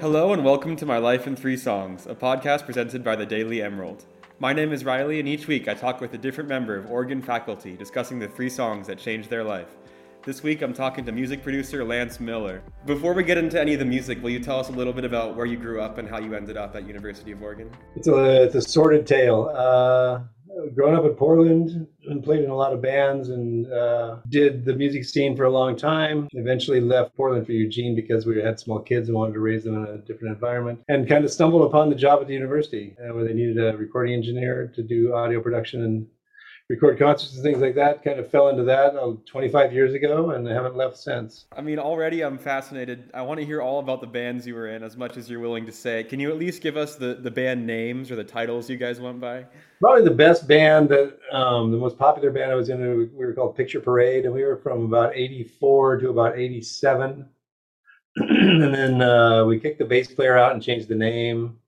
Hello and welcome to My Life in Three Songs, a podcast presented by the Daily Emerald. My name is Riley, and each week I talk with a different member of Oregon faculty discussing the three songs that changed their life. This week I'm talking to music producer Lance Miller. Before we get into any of the music, will you tell us a little bit about where you grew up and how you ended up at University of Oregon? It's a, it's a sordid tale. Uh, growing up in Portland and played in a lot of bands and uh, did the music scene for a long time. Eventually left Portland for Eugene because we had small kids and wanted to raise them in a different environment. And kind of stumbled upon the job at the university uh, where they needed a recording engineer to do audio production and record concerts and things like that. Kind of fell into that uh, 25 years ago, and I haven't left since. I mean, already I'm fascinated. I want to hear all about the bands you were in, as much as you're willing to say. Can you at least give us the the band names or the titles you guys went by? Probably the best band that um, the most popular band I was in. We were called Picture Parade, and we were from about '84 to about '87. and then uh, we kicked the bass player out and changed the name.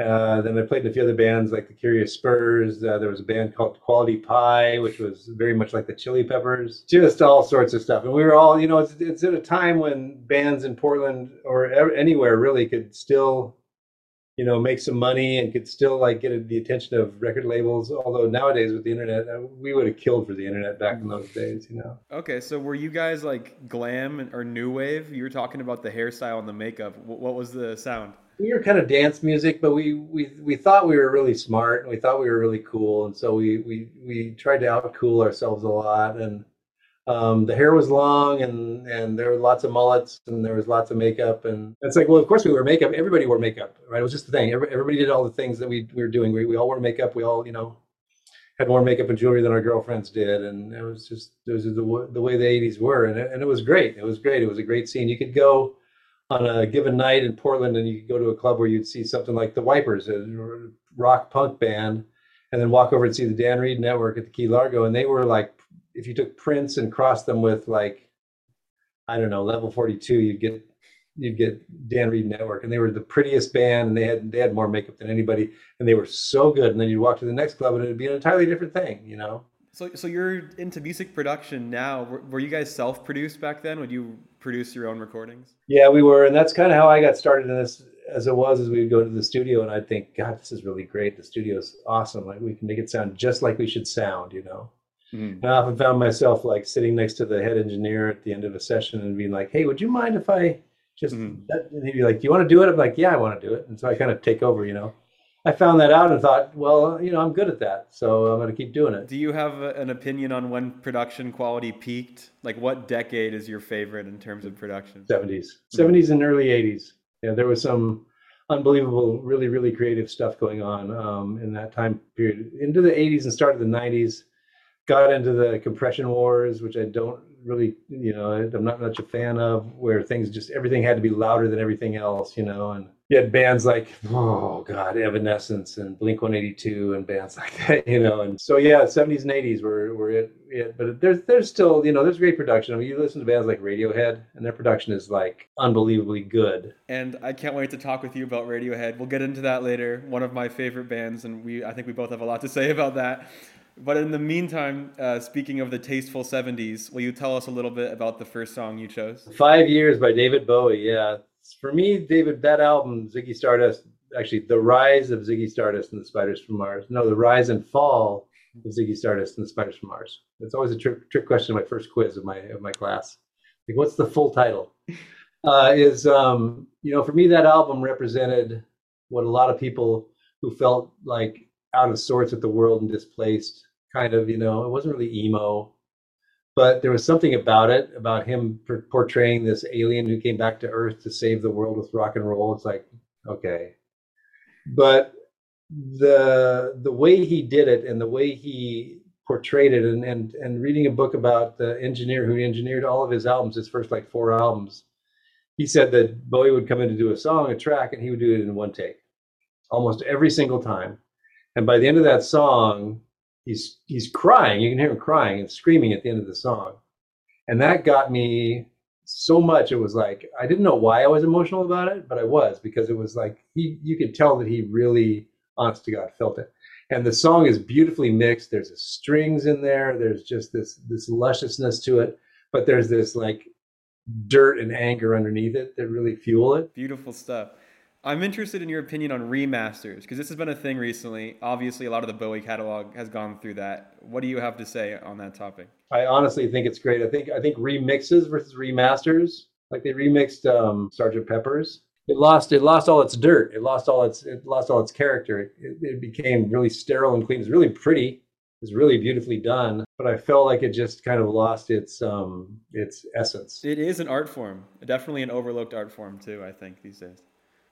Uh, then I played in a few other bands like the Curious Spurs. Uh, there was a band called Quality Pie, which was very much like the Chili Peppers. Just all sorts of stuff. And we were all, you know, it's, it's at a time when bands in Portland or anywhere really could still, you know, make some money and could still like get the attention of record labels. Although nowadays with the internet, uh, we would have killed for the internet back in those days, you know. Okay, so were you guys like glam or new wave? You were talking about the hairstyle and the makeup. What was the sound? We were kind of dance music, but we we we thought we were really smart and we thought we were really cool, and so we we we tried to outcool ourselves a lot. And um, the hair was long, and and there were lots of mullets, and there was lots of makeup, and it's like, well, of course we wear makeup. Everybody wore makeup, right? It was just the thing. everybody did all the things that we, we were doing. We we all wore makeup. We all you know had more makeup and jewelry than our girlfriends did, and it was just it was the the way the '80s were, and it, and it was great. It was great. It was a great scene. You could go on a given night in Portland and you could go to a club where you'd see something like the Wipers, a rock punk band, and then walk over and see the Dan Reed Network at the Key Largo. And they were like, if you took Prince and crossed them with like, I don't know, level 42, you'd get you'd get Dan Reed Network, and they were the prettiest band, and they had they had more makeup than anybody, and they were so good. And then you'd walk to the next club, and it'd be an entirely different thing, you know. So, so you're into music production now. Were, were you guys self-produced back then? Would you produce your own recordings? Yeah, we were, and that's kind of how I got started in this. As it was, as we would go to the studio, and I'd think, God, this is really great. The studio's awesome. Like we can make it sound just like we should sound, you know. Mm-hmm. And I often found myself like sitting next to the head engineer at the end of a session and being like, "Hey, would you mind if I just?" Mm-hmm. And he'd be like, "Do you want to do it?" I'm like, "Yeah, I want to do it." And so I kind of take over, you know. I found that out and thought, well, you know, I'm good at that, so I'm going to keep doing it. Do you have an opinion on when production quality peaked? Like, what decade is your favorite in terms of production? 70s, 70s and early 80s. Yeah, there was some unbelievable, really, really creative stuff going on um, in that time period. Into the 80s and start of the 90s, got into the compression wars, which I don't really, you know, I'm not much a fan of, where things just everything had to be louder than everything else, you know, and you had bands like oh god evanescence and blink 182 and bands like that you know and so yeah 70s and 80s were, were it, it but there's there's still you know there's great production. I mean you listen to bands like radiohead and their production is like unbelievably good. And i can't wait to talk with you about radiohead. We'll get into that later. One of my favorite bands and we i think we both have a lot to say about that. But in the meantime, uh, speaking of the tasteful 70s, will you tell us a little bit about the first song you chose? Five Years by David Bowie. Yeah, for me, David, that album, Ziggy Stardust, actually, the rise of Ziggy Stardust and the Spiders from Mars. No, the rise and fall of Ziggy Stardust and the Spiders from Mars. It's always a trick, trick question in my first quiz of my of my class. Like, what's the full title? Uh, is um, you know, for me, that album represented what a lot of people who felt like out of sorts with the world and displaced, kind of, you know, it wasn't really emo but there was something about it about him portraying this alien who came back to earth to save the world with rock and roll. It's like okay. But the the way he did it and the way he portrayed it and and and reading a book about the engineer who engineered all of his albums his first like four albums he said that bowie would come in to do a song a track and he would do it in one take almost every single time. And by the end of that song he's he's crying. You can hear him crying and screaming at the end of the song, and that got me so much. It was like I didn't know why I was emotional about it, but I was because it was like he you could tell that he really, honest to God, felt it. And the song is beautifully mixed. There's strings in there. There's just this this lusciousness to it, but there's this like dirt and anger underneath it that really fuel it. Beautiful stuff. I'm interested in your opinion on remasters because this has been a thing recently. Obviously, a lot of the Bowie catalog has gone through that. What do you have to say on that topic? I honestly think it's great. I think I think remixes versus remasters, like they remixed um, Sergeant Pepper's. It lost it lost all its dirt. It lost all its it lost all its character. It, it, it became really sterile and clean. It's really pretty. It's really beautifully done, but I felt like it just kind of lost its um its essence. It is an art form, definitely an overlooked art form too. I think these days.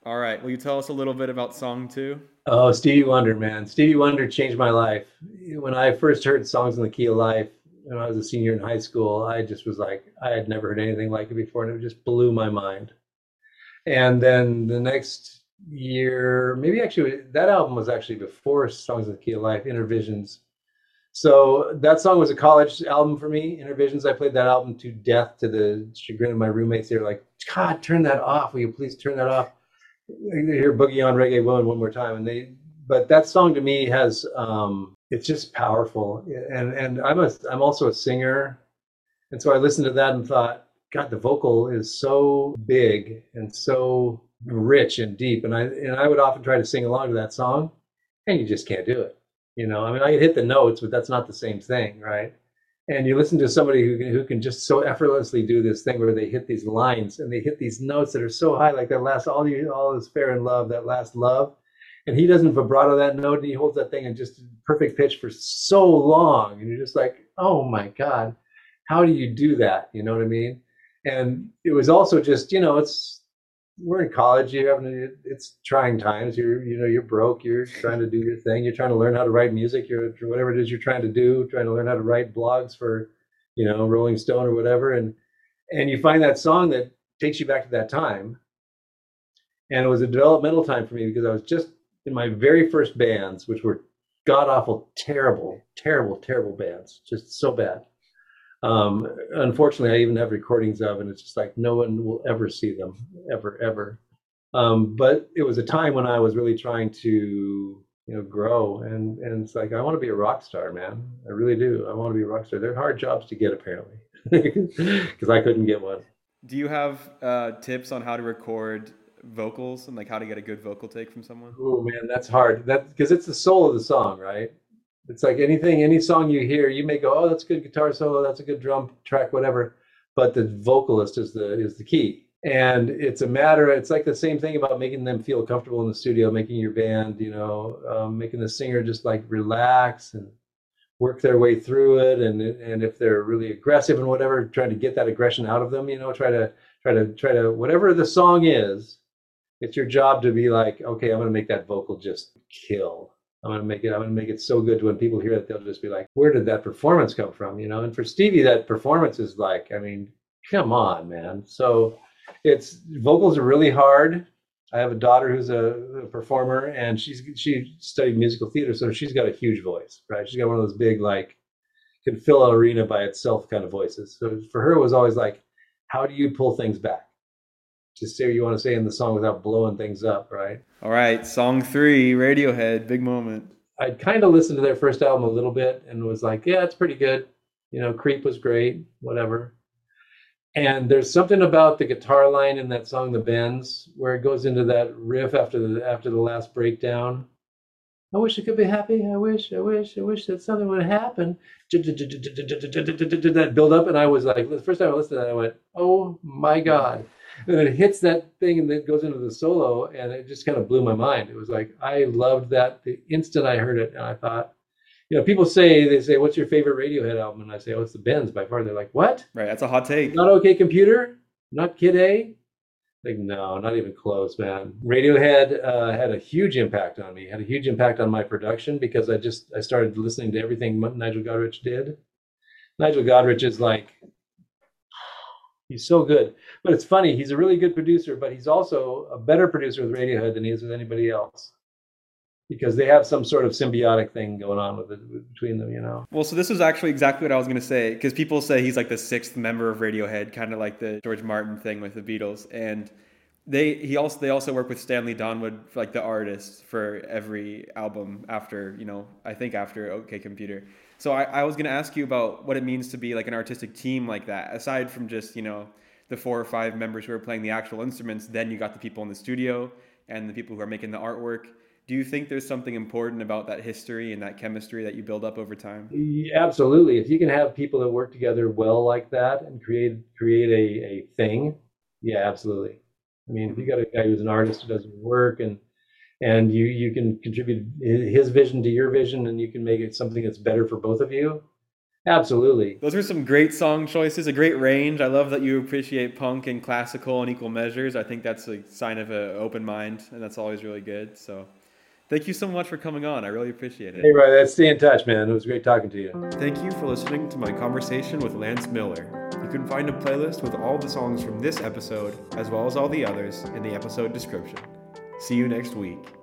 All right. Will you tell us a little bit about song two? Oh, Stevie Wonder, man. Stevie Wonder changed my life. When I first heard Songs in the Key of Life, when I was a senior in high school, I just was like, I had never heard anything like it before, and it just blew my mind. And then the next year, maybe actually, that album was actually before Songs in the Key of Life, Innervisions. So that song was a college album for me, Innervisions. I played that album to death to the chagrin of my roommates. They were like, God, turn that off. Will you please turn that off? Hear Boogie on Reggae Woman one more time, and they. But that song to me has um, it's just powerful, and and I'm a I'm also a singer, and so I listened to that and thought, God, the vocal is so big and so rich and deep, and I and I would often try to sing along to that song, and you just can't do it. You know, I mean, I hit the notes, but that's not the same thing, right? And you listen to somebody who can, who can just so effortlessly do this thing where they hit these lines and they hit these notes that are so high, like that last all you all is fair in love, that last love, and he doesn't vibrato that note and he holds that thing in just perfect pitch for so long, and you're just like, oh my god, how do you do that? You know what I mean? And it was also just you know it's we're in college you have it's trying times. You're you know you're broke you're trying to do your thing you're trying to learn how to write music you're whatever it is you're trying to do trying to learn how to write blogs for you know rolling stone or whatever. And and you find that song that takes you back to that time. And it was a developmental time for me because i was just in my very first bands which were god awful terrible terrible terrible bands just so bad um, unfortunately, I even have recordings of, and it's just like no one will ever see them, ever, ever. Um, but it was a time when I was really trying to, you know, grow, and and it's like I want to be a rock star, man. I really do. I want to be a rock star. They're hard jobs to get, apparently, because I couldn't get one. Do you have uh, tips on how to record vocals and like how to get a good vocal take from someone? Oh man, that's hard. That because it's the soul of the song, right? It's like anything, any song you hear, you may go, "Oh, that's a good guitar solo. That's a good drum track, whatever." But the vocalist is the is the key, and it's a matter. It's like the same thing about making them feel comfortable in the studio, making your band, you know, um, making the singer just like relax and work their way through it, and and if they're really aggressive and whatever, trying to get that aggression out of them, you know, try to try to try to whatever the song is, it's your job to be like, okay, I'm going to make that vocal just kill I'm gonna make it. I'm gonna make it so good when people hear it, they'll just be like, "Where did that performance come from?" You know. And for Stevie, that performance is like, I mean, come on, man. So it's vocals are really hard. I have a daughter who's a, a performer, and she's she studied musical theater, so she's got a huge voice, right? She's got one of those big like can fill an arena by itself kind of voices. So for her, it was always like, how do you pull things back? To say what you want to say in the song without blowing things up, right? All right, song three, Radiohead, big moment. I'd kind of listened to their first album a little bit and was like, yeah, it's pretty good. You know, Creep was great, whatever. And there's something about the guitar line in that song, The Bends, where it goes into that riff after the after the last breakdown. I wish I could be happy. I wish, I wish, I wish that something would happen. That build up, and I was like, the first time I listened to that, I went, "Oh my god!" And it hits that thing and then goes into the solo and it just kind of blew my mind. It was like i loved that the instant i heard it and i thought you know people say they say what's your favorite radiohead album? And i say oh it's the bends by far. They're like what? Right that's a hot take. Not okay computer? Not kid a? Like no not even close man. Radiohead uh, had a huge impact on me had a huge impact on my production because i just i started listening to everything nigel godrich did. Nigel godrich is like He's so good. But it's funny, he's a really good producer, but he's also a better producer with Radiohead than he is with anybody else. Because they have some sort of symbiotic thing going on with it between them, you know. Well, so this was actually exactly what I was going to say because people say he's like the sixth member of Radiohead, kind of like the George Martin thing with the Beatles, and they he also they also work with Stanley Donwood, like the artist, for every album after you know I think after OK Computer. So I, I was to ask you about what it means to be like an artistic team like that, aside from just, you know, the four or five members who are playing the actual instruments. Then you got the people in the studio and the people who are making the artwork. Do you think there's something important about that history and that chemistry that you build up over time? Absolutely. If you can have people that work together well like that and create create a, a thing, yeah, absolutely. I mean, if you got a guy who's an artist who does work and and you you can contribute his vision to your vision and you can make it something that's better for both of you Absolutely. Those are some great song choices, a great range. I love that you appreciate punk and classical in equal measures. I think that's a sign of an open mind, and that's always really good. So thank you so much for coming on. I really appreciate it. Hey, right. Let's stay in touch, man. It was great talking to you. Thank you for listening to my conversation with Lance Miller. You can find a playlist with all the songs from this episode, as well as all the others, in the episode description. See you next week.